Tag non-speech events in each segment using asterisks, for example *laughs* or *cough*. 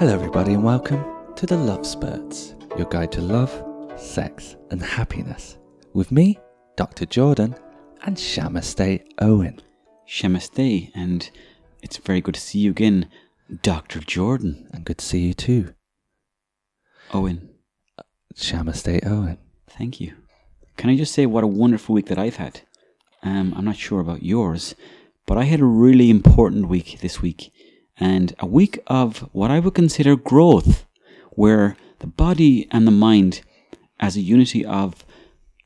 Hello, everybody, and welcome to the Lovesperts, your guide to love, sex, and happiness. With me, Dr. Jordan, and Shamastay Owen. Shamastay, and it's very good to see you again, Dr. Jordan. And good to see you too, Owen, Shamastay Owen. thank you. Can I just say what a wonderful week that I've had? Um, I'm not sure about yours, but I had a really important week this week, and a week of what I would consider growth, where the body and the mind, as a unity of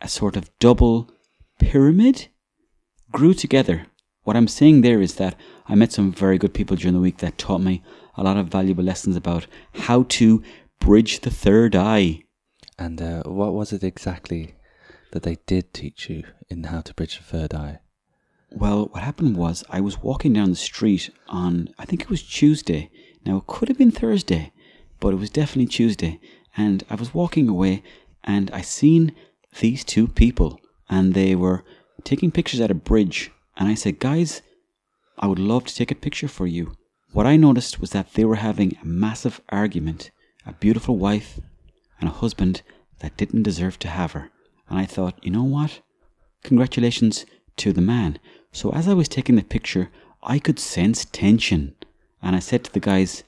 a sort of double pyramid, grew together. What I'm saying there is that I met some very good people during the week that taught me a lot of valuable lessons about how to bridge the third eye. And uh, what was it exactly that they did teach you in how to bridge the third eye? Well, what happened was I was walking down the street on, I think it was Tuesday. Now, it could have been Thursday, but it was definitely Tuesday. And I was walking away and I seen these two people and they were taking pictures at a bridge. And I said, guys, I would love to take a picture for you. What I noticed was that they were having a massive argument, a beautiful wife and a husband that didn't deserve to have her. And I thought, you know what? Congratulations to the man. So as I was taking the picture, I could sense tension. And I said to the guys,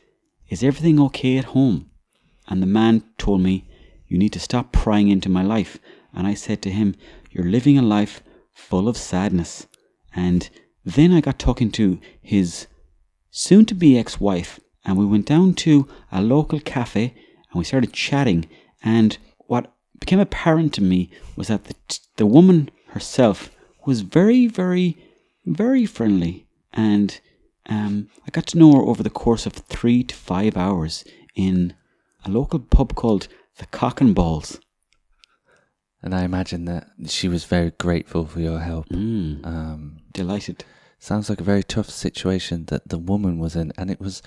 Is everything okay at home? And the man told me, You need to stop prying into my life. And I said to him, You're living a life full of sadness. And then I got talking to his soon to be ex wife, and we went down to a local cafe and we started chatting. And what became apparent to me was that the, the woman herself was very, very, very friendly. And um, I got to know her over the course of three to five hours in a local pub called the Cock and Balls. And I imagine that she was very grateful for your help. Mm, Um, delighted. sounds like a very tough situation that the woman was in, and it was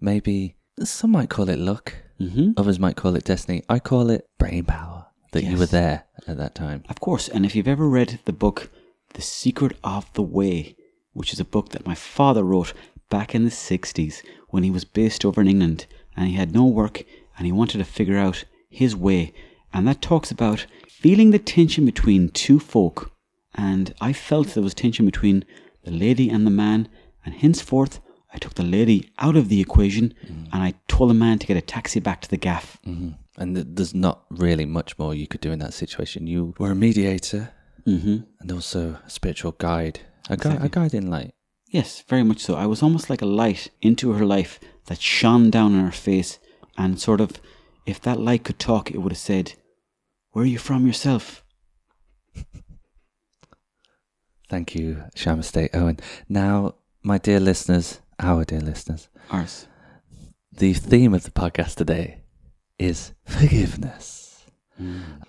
maybe some might call it luck, hmm others might call it destiny. I call it brain power that you were there at that time. Of course, and if you've ever read the book The Secret of the Way, which is a book that my father wrote back in the 60s when he was based over in England and he had no work and he wanted to figure out his way. And that talks about feeling the tension between two folk. And I felt there was tension between the lady and the man, and henceforth I took the lady out of the equation and I told the man to get a taxi back to the gaff. hmm And th- there's not really much more you could do in that situation. You were a mediator hmm and also a spiritual guide, a, Exactly. a guide in light. Yes, very much so. I was almost like a light into her life that shone down on her face, and sort of, if that light could talk, it would have said, Where are you from yourself? Thank you, Shamastay Owen. Now, my dear listeners, our dear listeners, Ours. the theme of the podcast today is forgiveness.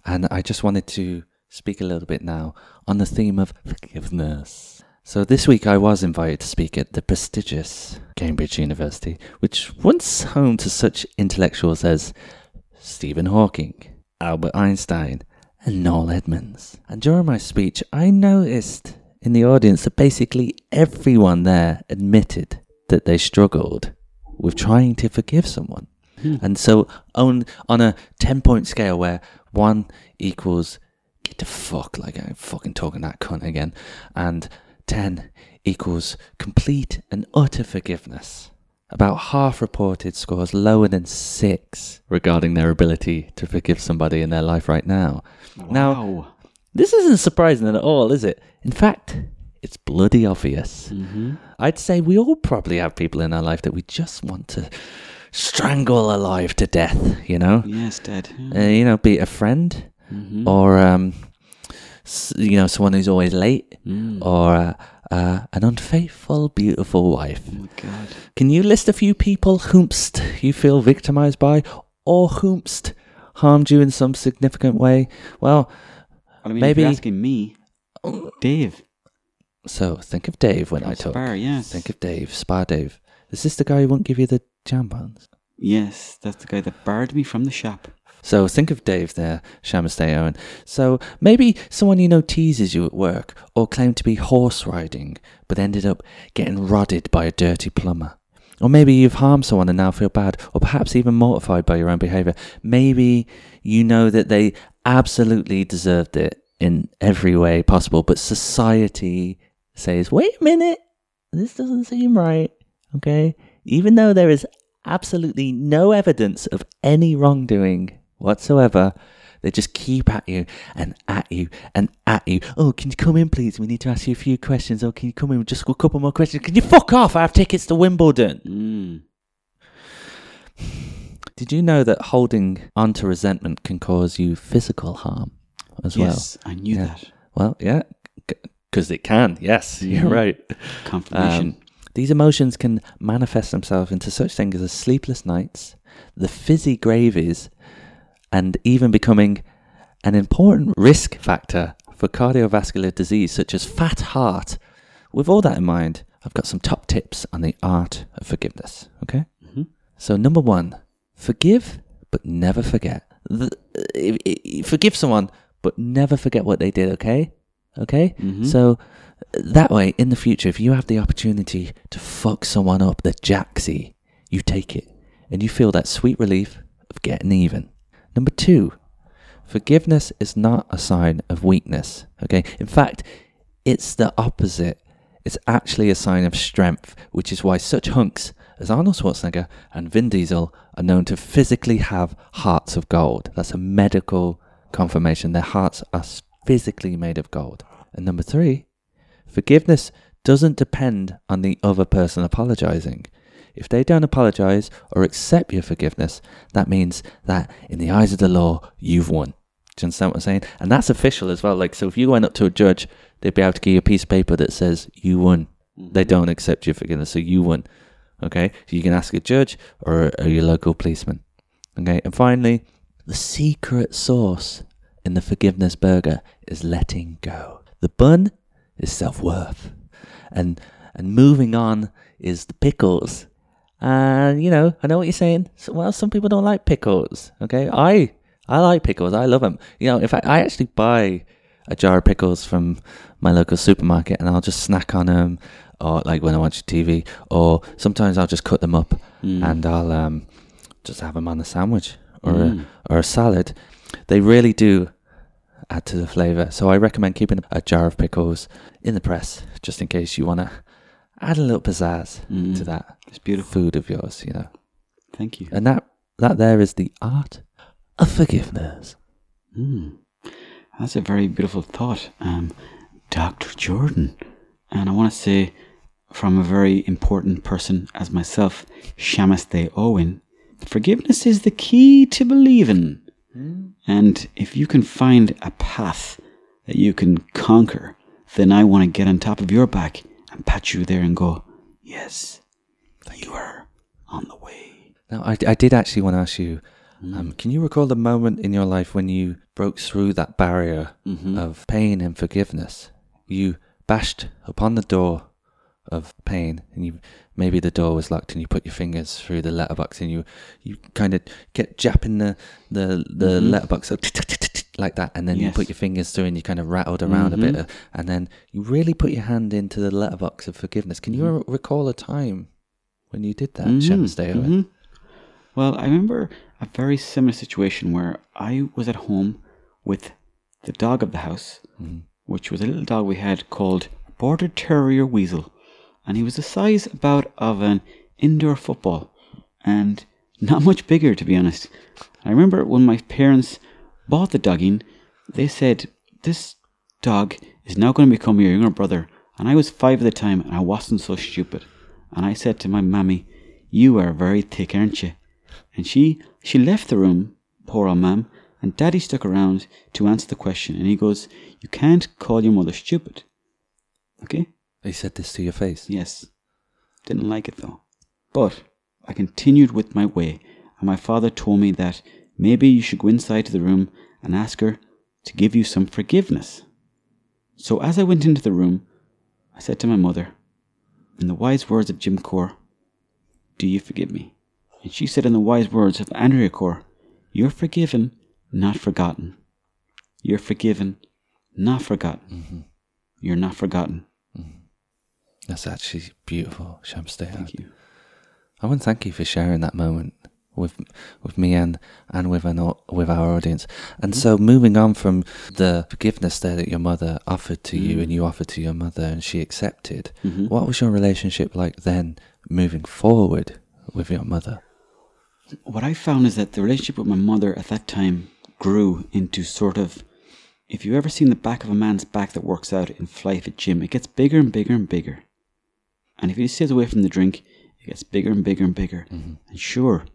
And I just wanted to speak a little bit now on the theme of forgiveness. So this week I was invited to speak at the prestigious Cambridge University, which once home to such intellectuals as Stephen Hawking, Albert Einstein, and Noel Edmonds. And during my speech, I noticed in the audience that basically everyone there admitted that they struggled with trying to forgive someone. Hmm. And so on on a ten point scale where one equals get the fuck like I'm fucking talking that cunt again, and ten equals complete and utter forgiveness. About half reported scores lower than six regarding their ability to forgive somebody in their life right now. Now, this isn't surprising at all, is it? In fact, it's bloody obvious. Mm-hmm. I'd say we all probably have people in our life that we just want to strangle alive to death, you know? Yes, Dad. Uh, you know, be a friend Mm-hmm. or, um, you know, someone who's always late Mm. or uh, uh, an unfaithful, beautiful wife. Oh my God. Can you list a few people whomst you feel victimized by or whomst harmed you in some significant way? Well, I mean, Maybe- asking me, Dave. so think of Dave when from I talk. Spar, yes. Think of Dave, Spa Dave. Is this the guy who won't give you the jam buns? Yes, that's the guy that barred me from the shop. So think of Dave there, Shamastay Owen. So maybe someone you know teases you at work or claimed to be horse riding, but ended up getting rodded by a dirty plumber. Or maybe you've harmed someone and now feel bad, or perhaps even mortified by your own behavior. Maybe you know that they absolutely deserved it in every way possible, but society says, wait a minute, this doesn't seem right. Okay? Even though there is absolutely no evidence of any wrongdoing whatsoever, they just keep at you and at you and at you. Oh, can you come in, please? We need to ask you a few questions. Oh, can you come in? Just a couple more questions. Can you fuck off? I have tickets to Wimbledon. Mm. *sighs* Did you know that holding onto resentment can cause you physical harm as well? Yes, I knew Yeah. that. well? Yeah, because it can. Yes, *laughs* you're Mhm. right. Confirmation. Um, these emotions can manifest themselves into such things as sleepless nights, the fizzy gravies, and even becoming an important risk factor for cardiovascular disease such as fat heart. With all that in mind, I've got some top tips on the art of forgiveness. Okay? Mhm. So, number one, forgive but never forget. The, forgive someone but never forget what they did, okay? Okay? Mhm. So that way, in the future, if you have the opportunity to fuck someone up the jacksy, you take it and you feel that sweet relief of getting even. Number two, forgiveness is not a sign of weakness. Okay. In fact, it's the opposite. It's actually a sign of strength, which is why such hunks as Arnold Schwarzenegger and Vin Diesel are known to physically have hearts of gold. That's a medical confirmation. Their hearts are physically made of gold. And number three, forgiveness doesn't depend on the other person apologizing. If they don't apologize or accept your forgiveness, that means that in the eyes of the law, you've won. Do you understand what I'm saying? And that's official as well. Like, so if you went up to a judge, they'd be able to give you a piece of paper that says you won. They mm-hmm. don't accept your forgiveness, so you won. Okay? So you can ask a judge or, or your local policeman. Okay? And finally, the secret sauce in the forgiveness burger is letting go. The bun is self worth. And and moving on is the pickles. And you know, I know what you're saying. So, well, some people don't like pickles. Okay, I I like pickles. I love them. You know, in fact, I actually buy a jar of pickles from my local supermarket, and I'll just snack on them, or like when I watch TV, or sometimes I'll just cut them up Mm. and I'll um just have them on a sandwich or Mm. a or a salad. They really do add to the flavor. So I recommend keeping a jar of pickles in the press just in case you want to add a little pizzazz Mm. to that It's beautiful. food of yours, you know. Thank you. And that that there is the art of forgiveness. Mm. That's a very beautiful thought, um, Dr. Jordan. And I want to say, from a very important person as myself, Shamastay Owen, forgiveness is the key to believing. And if you can find a path that you can conquer, then I want to get on top of your back and pat you there and go, Yes, you are on the way. Now, I, I did actually want to ask you, um, can you recall the moment in your life when you broke through that barrier Mhm. of pain and forgiveness? You bashed upon the door of pain, and you maybe the door was locked, and you put your fingers through the letterbox, and you you kind of get japping the the the Mhm. letterbox like that, and then you put your fingers through, and you kind of rattled around a bit, Mhm. uh, and then you really put your hand into the letterbox of forgiveness. Can you Mhm. recall a time when you did that, mhm. Well, I remember a very similar situation where I was at home with the dog of the house, which was a little dog we had called Border Terrier Weasel. And he was the size about of an indoor football and not much bigger, to be honest. I remember when my parents bought the dogging, they said, This dog is now going to become your younger brother. And I was five at the time and I wasn't so stupid. And I said to my mammy, You are very thick, aren't you? And she she left the room, poor old mam, and daddy stuck around to answer the question. And he goes, You can't call your mother stupid. Okay? He said this to your face. Yes. Didn't like it though. But I continued with my way, and my father told me that maybe you should go inside to the room and ask her to give you some forgiveness. So as I went into the room, I said to my mother, in the wise words of Jim Corr, Do you forgive me? And she said in the wise words of Andrea Corr, You're forgiven, not forgotten. You're forgiven, not forgotten. Mm-hmm. You're not forgotten. That's actually beautiful, Shams Thank you. I want to thank you for sharing that moment with with me and and with an, with our audience. And so, moving on from the forgiveness there that your mother offered to you, and you offered to your mother, and she accepted. Mhm. What was your relationship like then, moving forward with your mother? what I found is that the relationship with my mother at that time grew into sort of if you've ever seen the back of a man's back that works out in flight at gym, it gets bigger and bigger and bigger. And if he stays away from the drink, it gets bigger and bigger and bigger. Mm-hmm. And sure,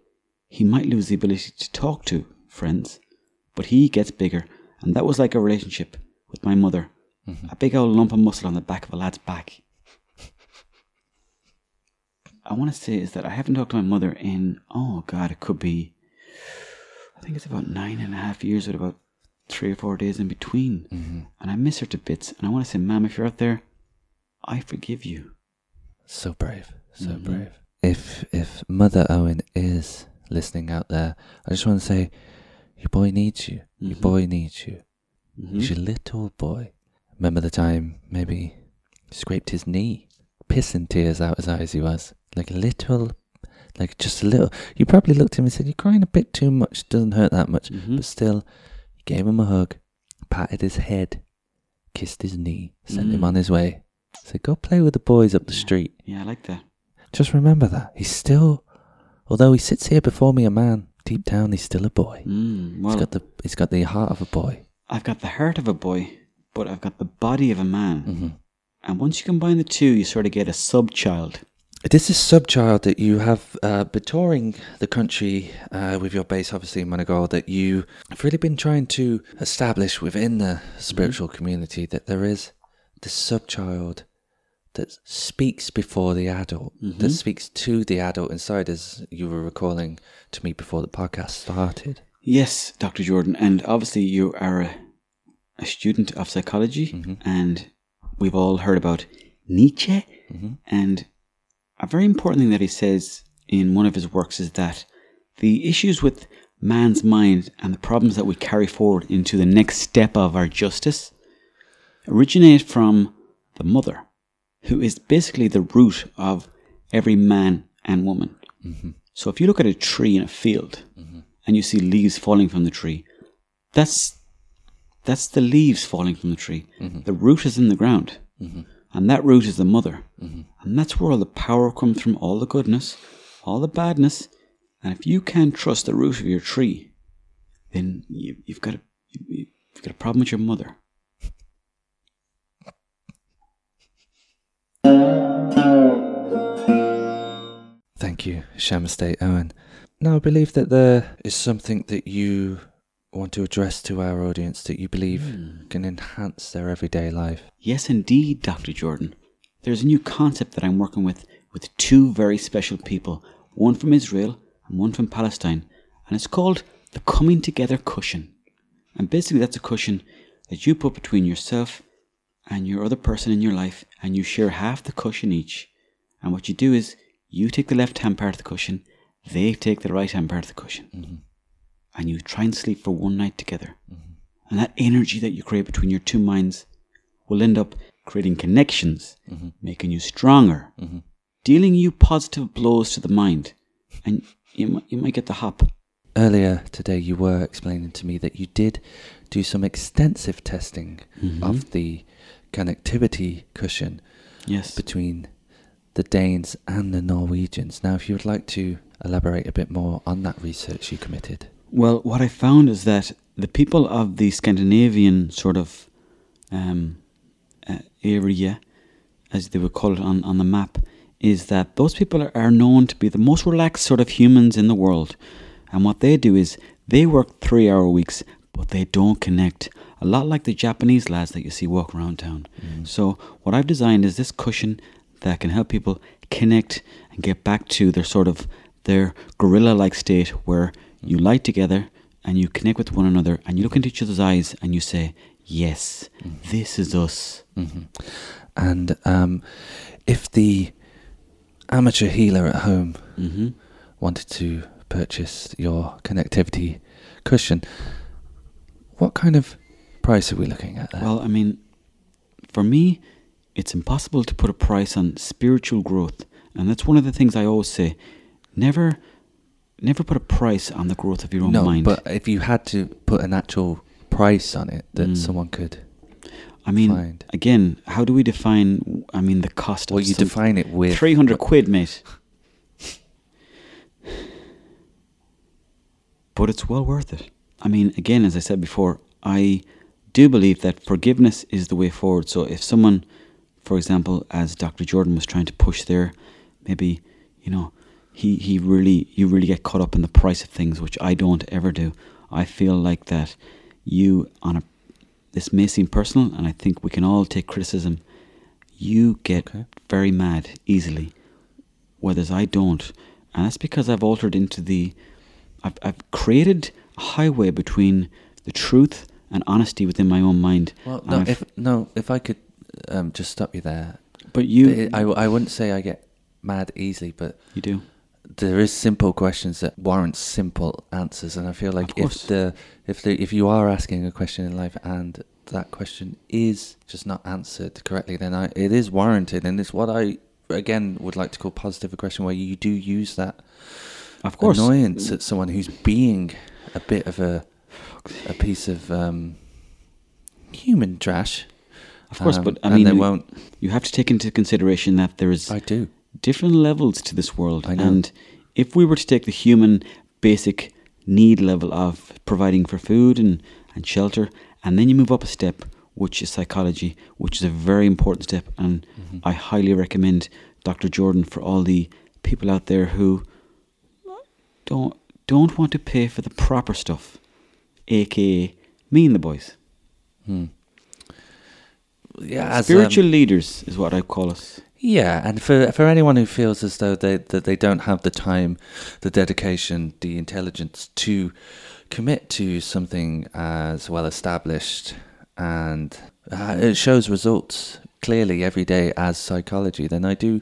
he might lose the ability to talk to friends, but he gets bigger. And that was like a relationship with my mother. Mm-hmm. A big old lump of muscle on the back of a lad's back. I want to say is that I haven't talked to my mother in oh god, it could be I think it's about nine and a half years with about three or four days in between. Mm-hmm. And I miss her to bits. And I want to say, Ma'am, if you're out there, I forgive you. So brave, so Mhm. brave. If if Mother Owen is listening out there, I just want to say, your boy needs you. Your Mhm. boy needs you. Mhm. He's your little boy. Remember the time maybe scraped his knee, pissing tears out his eyes. He was like a little, like just a little. You probably looked at him and said, "You're crying a bit too much. Doesn't hurt that much." Mhm. But still, you gave him a hug, patted his head, kissed his knee, sent him Mm. on his way. Said, "Go play with the boys up the street." Yeah, I like that. Just remember that he's still, although he sits here before me a man, deep down he's still a boy. Mm, he's well, got the he's got the heart of a boy. I've got the heart of a boy, but I've got the body of a man. hmm And once you combine the two, you sort of get a sub child. This is subchild that you have uh, been touring the country uh, with your base, obviously in Monagal, that you have really been trying to establish within the spiritual community that there is this subchild that speaks before the adult, that Mhm. speaks to the adult inside, as you were recalling to me before the podcast started. Yes, Dr. Jordan. And obviously, you are a, a student of psychology, Mhm. and we've all heard about Nietzsche. hmm And a very important thing that he says in one of his works is that the issues with man's mind and the problems that we carry forward into the next step of our justice originate from the mother, who is basically the root of every man and woman. hmm So if you look at a tree in a field mm-hmm. and you see leaves falling from the tree, that's that's the leaves falling from the tree. Mm-hmm. The root is in the ground, mm-hmm. and that root is the mother, and that's where all the power comes from, all the goodness, all the badness. And if you can't trust the root of your tree, then you, you've got a you've got a problem with your mother. You, Shamastay Owen. Now, I believe that there is something that you want to address to our audience that you believe hmm. can enhance their everyday life. Yes, indeed, Dr. Jordan. There's a new concept that I'm working with with two very special people, one from Israel and one from Palestine, and it's called the Coming Together Cushion. And basically, that's a cushion that you put between yourself and your other person in your life, and you share half the cushion each. And what you do is you take the left hand part of the cushion, they take the right hand part of the cushion, mm-hmm. and you try and sleep for one night together. Mm-hmm. And that energy that you create between your two minds will end up creating connections, mm-hmm. making you stronger, dealing you positive blows to the mind, and you might, you might get the hop. Earlier today, you were explaining to me that you did do some extensive testing of the connectivity cushion Yes. between the Danes and the Norwegians. Now, if you would like to elaborate a bit more on that research you committed. Well, what I found is that the people of the Scandinavian sort of um, uh, area, as they would call it on, on the map, is that those people are, are known to be the most relaxed sort of humans in the world. And what they do is they work three hour weeks, but they don't connect. A lot like the Japanese lads that you see walk around town. So, what I've designed is this cushion that can help people connect and get back to their sort of their gorilla like state where you lie together and you connect with one another and you look into each other's eyes and you say, Yes, this is us. hmm And um, if the amateur healer at home hmm wanted to purchase your connectivity cushion, what kind of price are we looking at there? Well, I mean, for me, it's impossible to put a price on spiritual growth. And that's one of the things I always say. never, never put a price on the growth of your own no, mind. but if you had to put an actual price on it that Mm. someone could, I mean, find. again, how do we define? I mean, the cost well, of you some- define it with three hundred quid, mate. But it's well worth it. I mean, again, as I said before, I do believe that forgiveness is the way forward. So if someone, for example, as Dr. Jordan was trying to push there, maybe, you know, he, he really you really get caught up in the price of things, which I don't ever do. I feel like that you on a this may seem personal and I think we can all take criticism. You get Okay. very mad easily, whereas I don't. And that's because I've altered into the I've, I've created a highway between the truth and honesty within my own mind. Well, no, I've- if no, if I could um, just stop you there. but you I, I wouldn't say I get mad easily, but you do. there is simple questions that warrant simple answers, and I feel like if the if the if you are asking a question in life and that question is just not answered correctly, then I, it is warranted, and it's what I again would like to call positive aggression, where you do use that Of course. annoyance at someone who's being a bit of a a piece of um, human trash. Of course, Um, but I mean, they you- won't. You have to take into consideration that there is I do. different levels to this world. And if we were to take the human basic need level of providing for food and, and shelter, and then you move up a step, which is psychology, which is a very important step. And Mm-hmm. I highly recommend Dr. Jordan for all the people out there who don't don't want to pay for the proper stuff, aka me and the boys. Hmm. Yeah, as, Spiritual um, leaders is what I call us. Yeah, and for for anyone who feels as though they that they don't have the time, the dedication, the intelligence to commit to something as well established and uh, it shows results clearly every day as psychology, then I do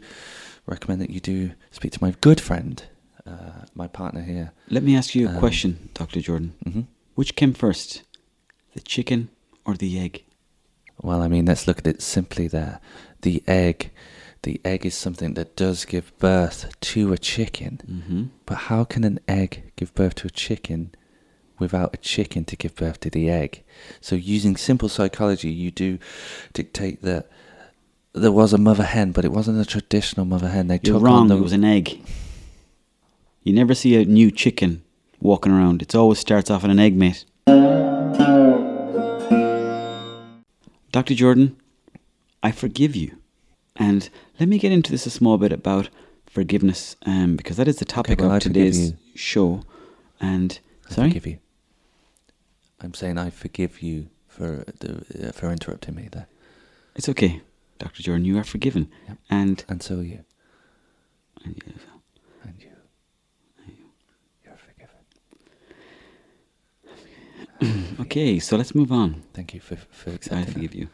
recommend that you do speak to my good friend, uh, my partner here. Let me ask you a Um, question, Dr. Jordan. hmm Which came first, the chicken or the egg? Well, I mean, let's look at it simply there. The egg, the egg is something that does give birth to a chicken. Mm-hmm. But how can an egg give birth to a chicken without a chicken to give birth to the egg? So, using simple psychology, you do dictate that there was a mother hen, but it wasn't a traditional mother hen. They You're took wrong. on the It was an egg. You never see a new chicken walking around. It always starts off in an egg, mate. Dr. Jordan, I forgive you. And let me get into this a small bit about forgiveness, um, because that is the topic Okay, of I today's show. And I sorry, forgive you. I'm saying I forgive you for the, uh, for interrupting me there, it's okay, Dr. Jordan. You are forgiven. Yep. And and so are you, and you- and you, you're forgiven. Okay, so let's move on. Thank you for for I accepting. that. forgive you.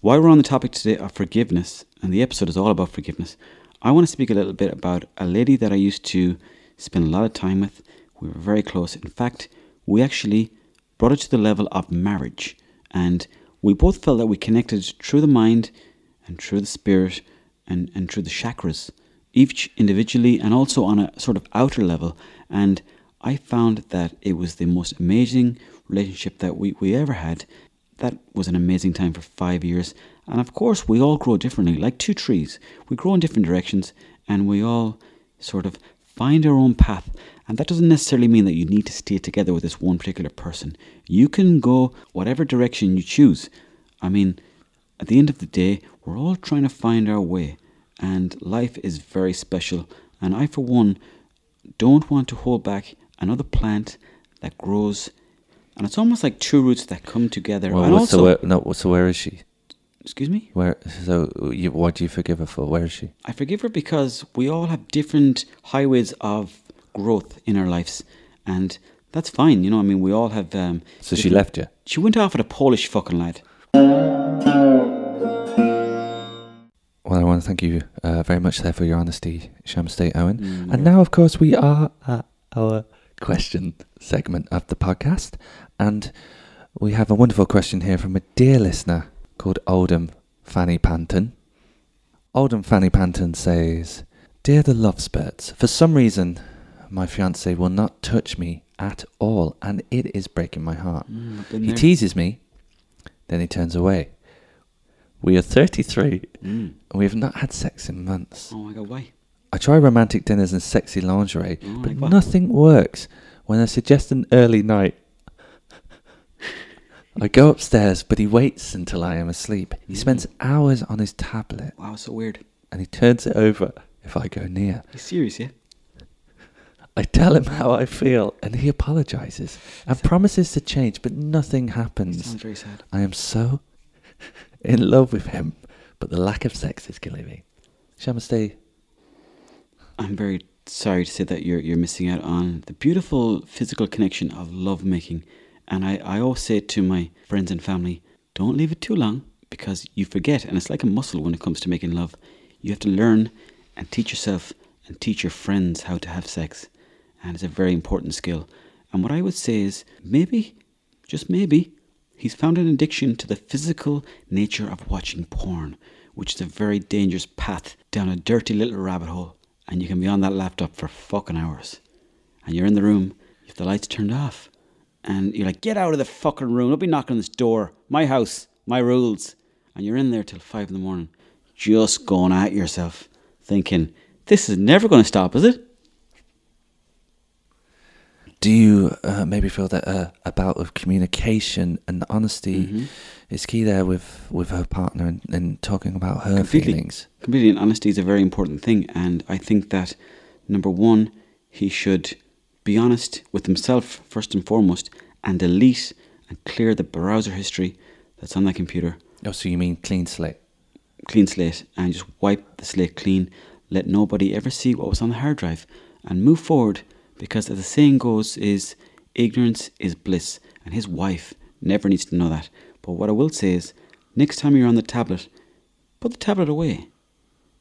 While we're on the topic today of forgiveness, and the episode is all about forgiveness, I want to speak a little bit about a lady that I used to spend a lot of time with. We were very close. In fact, we actually brought it to the level of marriage. And we both felt that we connected through the mind and through the spirit and, and through the chakras, each individually and also on a sort of outer level. And I found that it was the most amazing relationship that we, we ever had. That was an amazing time for five years. And of course, we all grow differently, like two trees. We grow in different directions and we all sort of find our own path. And that doesn't necessarily mean that you need to stay together with this one particular person. You can go whatever direction you choose. I mean, at the end of the day, we're all trying to find our way. And life is very special. And I, for one, don't want to hold back another plant that grows. And it's almost like two roots that come together. Well, and also, so where, no, so where is she? excuse me? Where? So, you, what do you forgive her for? Where is she? I forgive her because we all have different highways of growth in our lives, and that's fine. You know, I mean, we all have. Um, So she left you. She went off with a Polish fucking lad. Well, I want to thank you uh, very much there for your honesty, Shamastay Owen. Mm, And now, of course, we are at our question segment of the podcast. And we have a wonderful question here from a dear listener called Oldham Fanny Panton. Oldham Fanny Panton says, Dear the Lovesperts, for some reason, my fiance will not touch me at all, and it is breaking my heart. Mm, He there. teases me, then he turns away. We are 33, Mm. and we have not had sex in months. Oh my god, why? I try romantic dinners and sexy lingerie, Oh, but nothing works. When I suggest an early night, I go upstairs, but he waits until I am asleep. He Mm. spends hours on his tablet, Wow, so weird. and he turns it over if I go near. He's serious, yeah? I tell him how I feel, and he apologizes and promises to change, but nothing happens. Sounds very sad. I am so *laughs* in love with him, but the lack of sex is killing me. Shall I stay? I'm very sorry to say that you're you're missing out on the beautiful physical connection of love making. And I, I always say to my friends and family, don't leave it too long because you forget and it's like a muscle when it comes to making love. You have to learn and teach yourself and teach your friends how to have sex. And it's a very important skill. And what I would say is maybe, just maybe, he's found an addiction to the physical nature of watching porn, which is a very dangerous path down a dirty little rabbit hole. And you can be on that laptop for fucking hours. And you're in the room, if the lights turned off. And you're like, get out of the fucking room. Don't be knocking on this door. My house, my rules. And you're in there till five in the morning, just going at yourself, thinking, this is never going to stop, is it? Do you uh, maybe feel that uh, a bout of communication and honesty Mhm. is key there with, with her partner and, and talking about her Completely. feelings? Completely, and honesty is a very important thing. And I think that number one, he should be honest with himself first and foremost, and delete and clear the browser history that's on that computer. Oh, so you mean clean slate? Clean slate, and just wipe the slate clean. Let nobody ever see what was on the hard drive, and move forward. Because as the saying goes, is ignorance is bliss, and his wife never needs to know that. But what I will say is, next time you're on the tablet, put the tablet away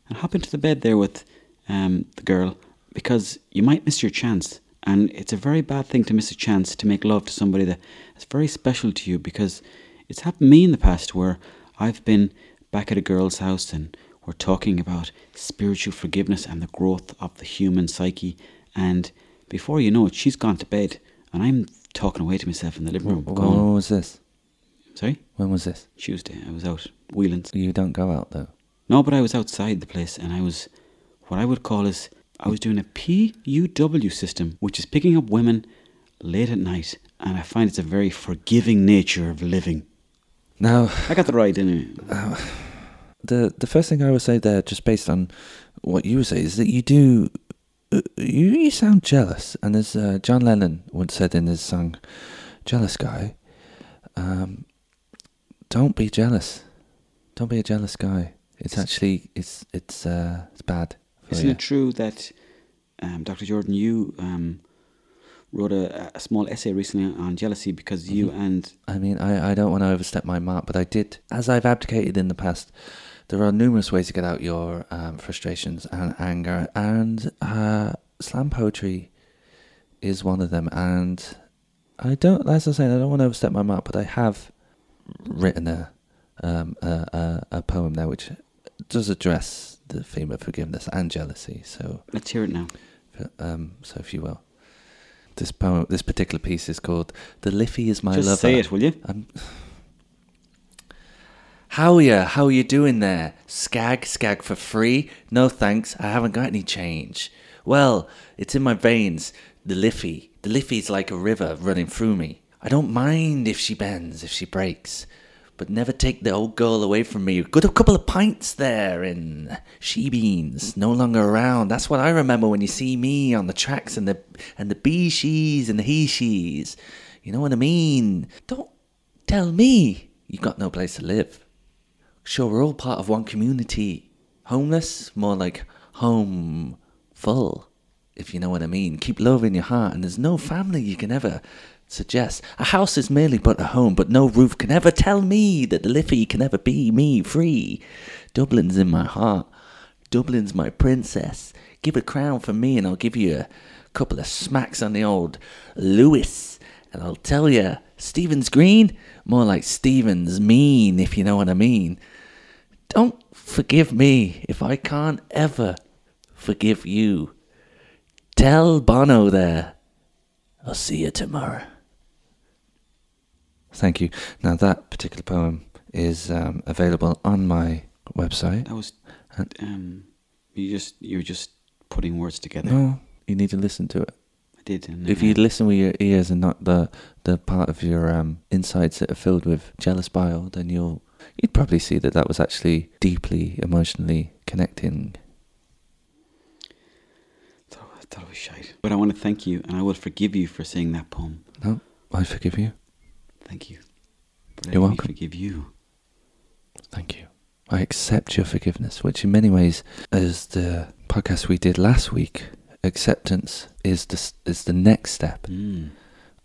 and hop into the bed there with um, the girl because you might miss your chance. And it's a very bad thing to miss a chance to make love to somebody that is very special to you because it's happened to me in the past where I've been back at a girl's house and we're talking about spiritual forgiveness and the growth of the human psyche. And before you know it, she's gone to bed and I'm talking away to myself in the living room. When Going, was this? Sorry? When was this? Tuesday. I was out wheeling. You don't go out though. No, but I was outside the place and I was what I would call is I was doing a PUW system, which is picking up women late at night, and I find it's a very forgiving nature of living. Now, I got the right, didn't I? *sighs* the the first thing I would say there, just based on what you would say, is that you do uh, you you sound jealous, and as uh, John Lennon once said in his song "Jealous Guy," um, don't be jealous. Don't be a jealous guy. It's actually it's it's uh, it's bad. Isn't you. it true that um, Dr. Jordan, you um, wrote a, a small essay recently on jealousy because you Mhm. and I mean, I, I don't want to overstep my mark, but I did, as I've abdicated in the past, there are numerous ways to get out your um, frustrations and anger, and uh, slam poetry is one of them. And I don't, as I was saying, I don't want to overstep my mark, but I have written a, um, a, a, a poem there which does address the theme of forgiveness and jealousy. So, let's hear it now. um, so if you will. This poem, this particular piece is called "The Liffey is My Just Lover." say it, will you? Um, how ya? How are you doing there? Skag, skag for free? No thanks, I haven't got any change. Well, it's in my veins. The Liffey. The Liffey's like a river running through me. I don't mind if she bends, if she breaks. But never take the old girl away from me. Got a couple of pints there in she beans, no longer around. That's what I remember when you see me on the tracks and the and the bee she's and the he she's. You know what I mean? Don't tell me you got no place to live. Sure, we're all part of one community. Homeless, more like home full, if you know what I mean. Keep love in your heart, and there's no family you can ever suggest. A house is merely but a home, but no roof can ever tell me that the Liffey can ever be me free. Dublin's in my heart. Dublin's my princess. Give a crown for me, and I'll give you a couple of smacks on the old Lewis. And I'll tell you, Stephen's green, more like Stephen's mean, if you know what I mean. Don't forgive me if I can't ever forgive you. Tell Bono there. I'll see you tomorrow. Thank you. Now, that particular poem is um, available on my website. That was um, you just you're just putting words together. No, you need to listen to it. I did. And If you listen with your ears and not the the part of your um, insides that are filled with jealous bile, then you'll you'd probably see that that was actually deeply emotionally connecting. I thought it was shite. But I want to thank you, and I will forgive you for saying that poem. No, I forgive you. Thank you. You're welcome. forgive you. Thank you. I accept your forgiveness, which in many ways, as the podcast we did last week, acceptance is the is the next step. Mm.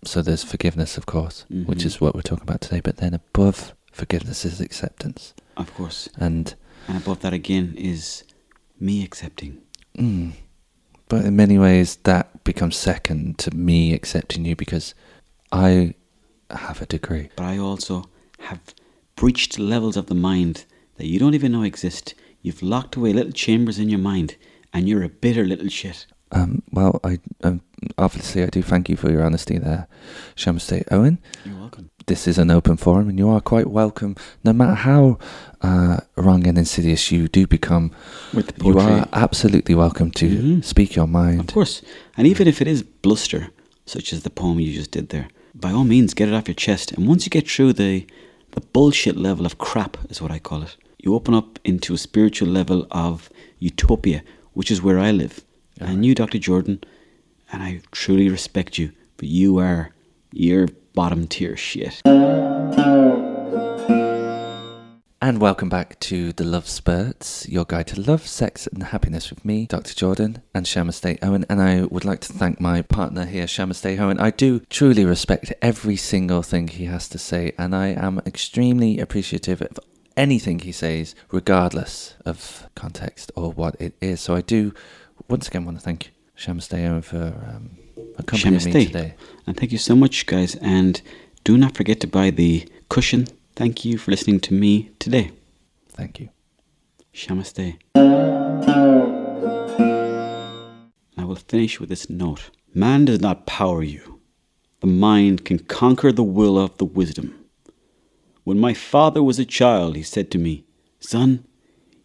So there's forgiveness, of course, which Mhm. is what we're talking about today. But then above forgiveness is acceptance, Of course. and And above that again is me accepting. Mm. But in many ways, that becomes second to me accepting you because I have a degree. But I also have breached levels of the mind that you don't even know exist. You've locked away little chambers in your mind, and you're a bitter little shit. Um, well, I um, obviously I do thank you for your honesty there, Shamastay Owen. You're welcome. This is an open forum, and you are quite welcome, no matter how uh, wrong and insidious you do become. With the You are absolutely welcome to Mhm. speak your mind. Of course. And even if it is bluster, such as the poem you just did there, by all means get it off your chest. And once you get through the the bullshit level of crap is what I call it, you open up into a spiritual level of utopia, which is where I live. And knew Dr. Jordan, and I truly respect you, but you are you're bottom tier shit. And welcome back to the Lovesperts, your guide to love, sex, and happiness with me, Dr. Jordan and Shamastay Owen. And I would like to thank my partner here, Shamastay Owen. I do truly respect every single thing he has to say, and I am extremely appreciative of anything he says, regardless of context or what it is. So I do once again want to thank Shamastay Owen for um, accompanying me today. And thank you so much, guys. And do not forget to buy the cushion. Thank you for listening to me today. Thank you. Shamastay. I will finish with this note. Man does not power you. The mind can conquer the will of the wisdom. When my father was a child, he said to me, Son,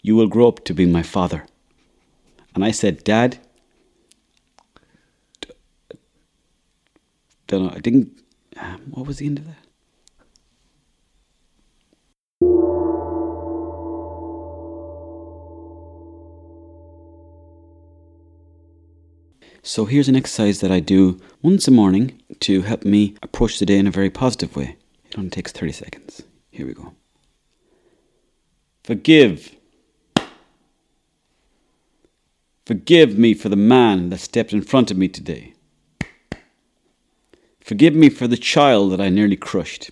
you will grow up to be my father. And I said, Dad, d- don't know, I didn't. Um, what was the end of that? So here's an exercise that I do once a morning to help me approach the day in a very positive way. It only takes 30 seconds. Here we go. Forgive. Forgive me for the man that stepped in front of me today. Forgive me for the child that I nearly crushed.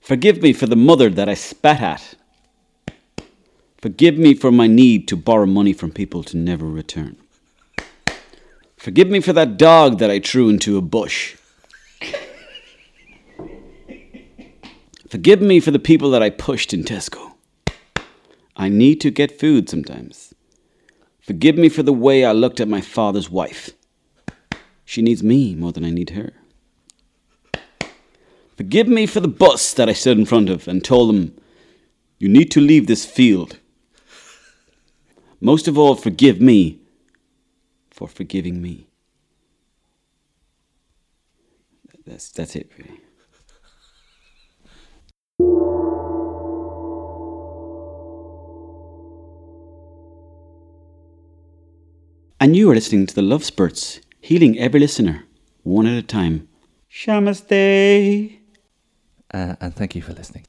Forgive me for the mother that I spat at. Forgive me for my need to borrow money from people to never return. Forgive me for that dog that I threw into a bush. Forgive me for the people that I pushed in Tesco. I need to get food sometimes. Forgive me for the way I looked at my father's wife. She needs me more than I need her. Forgive me for the bus that I stood in front of and told them, You need to leave this field. Most of all, forgive me for forgiving me. That's, that's it, really. And you are listening to the Lovesperts, healing every listener, one at a time. Shamastay. Uh, and thank you for listening.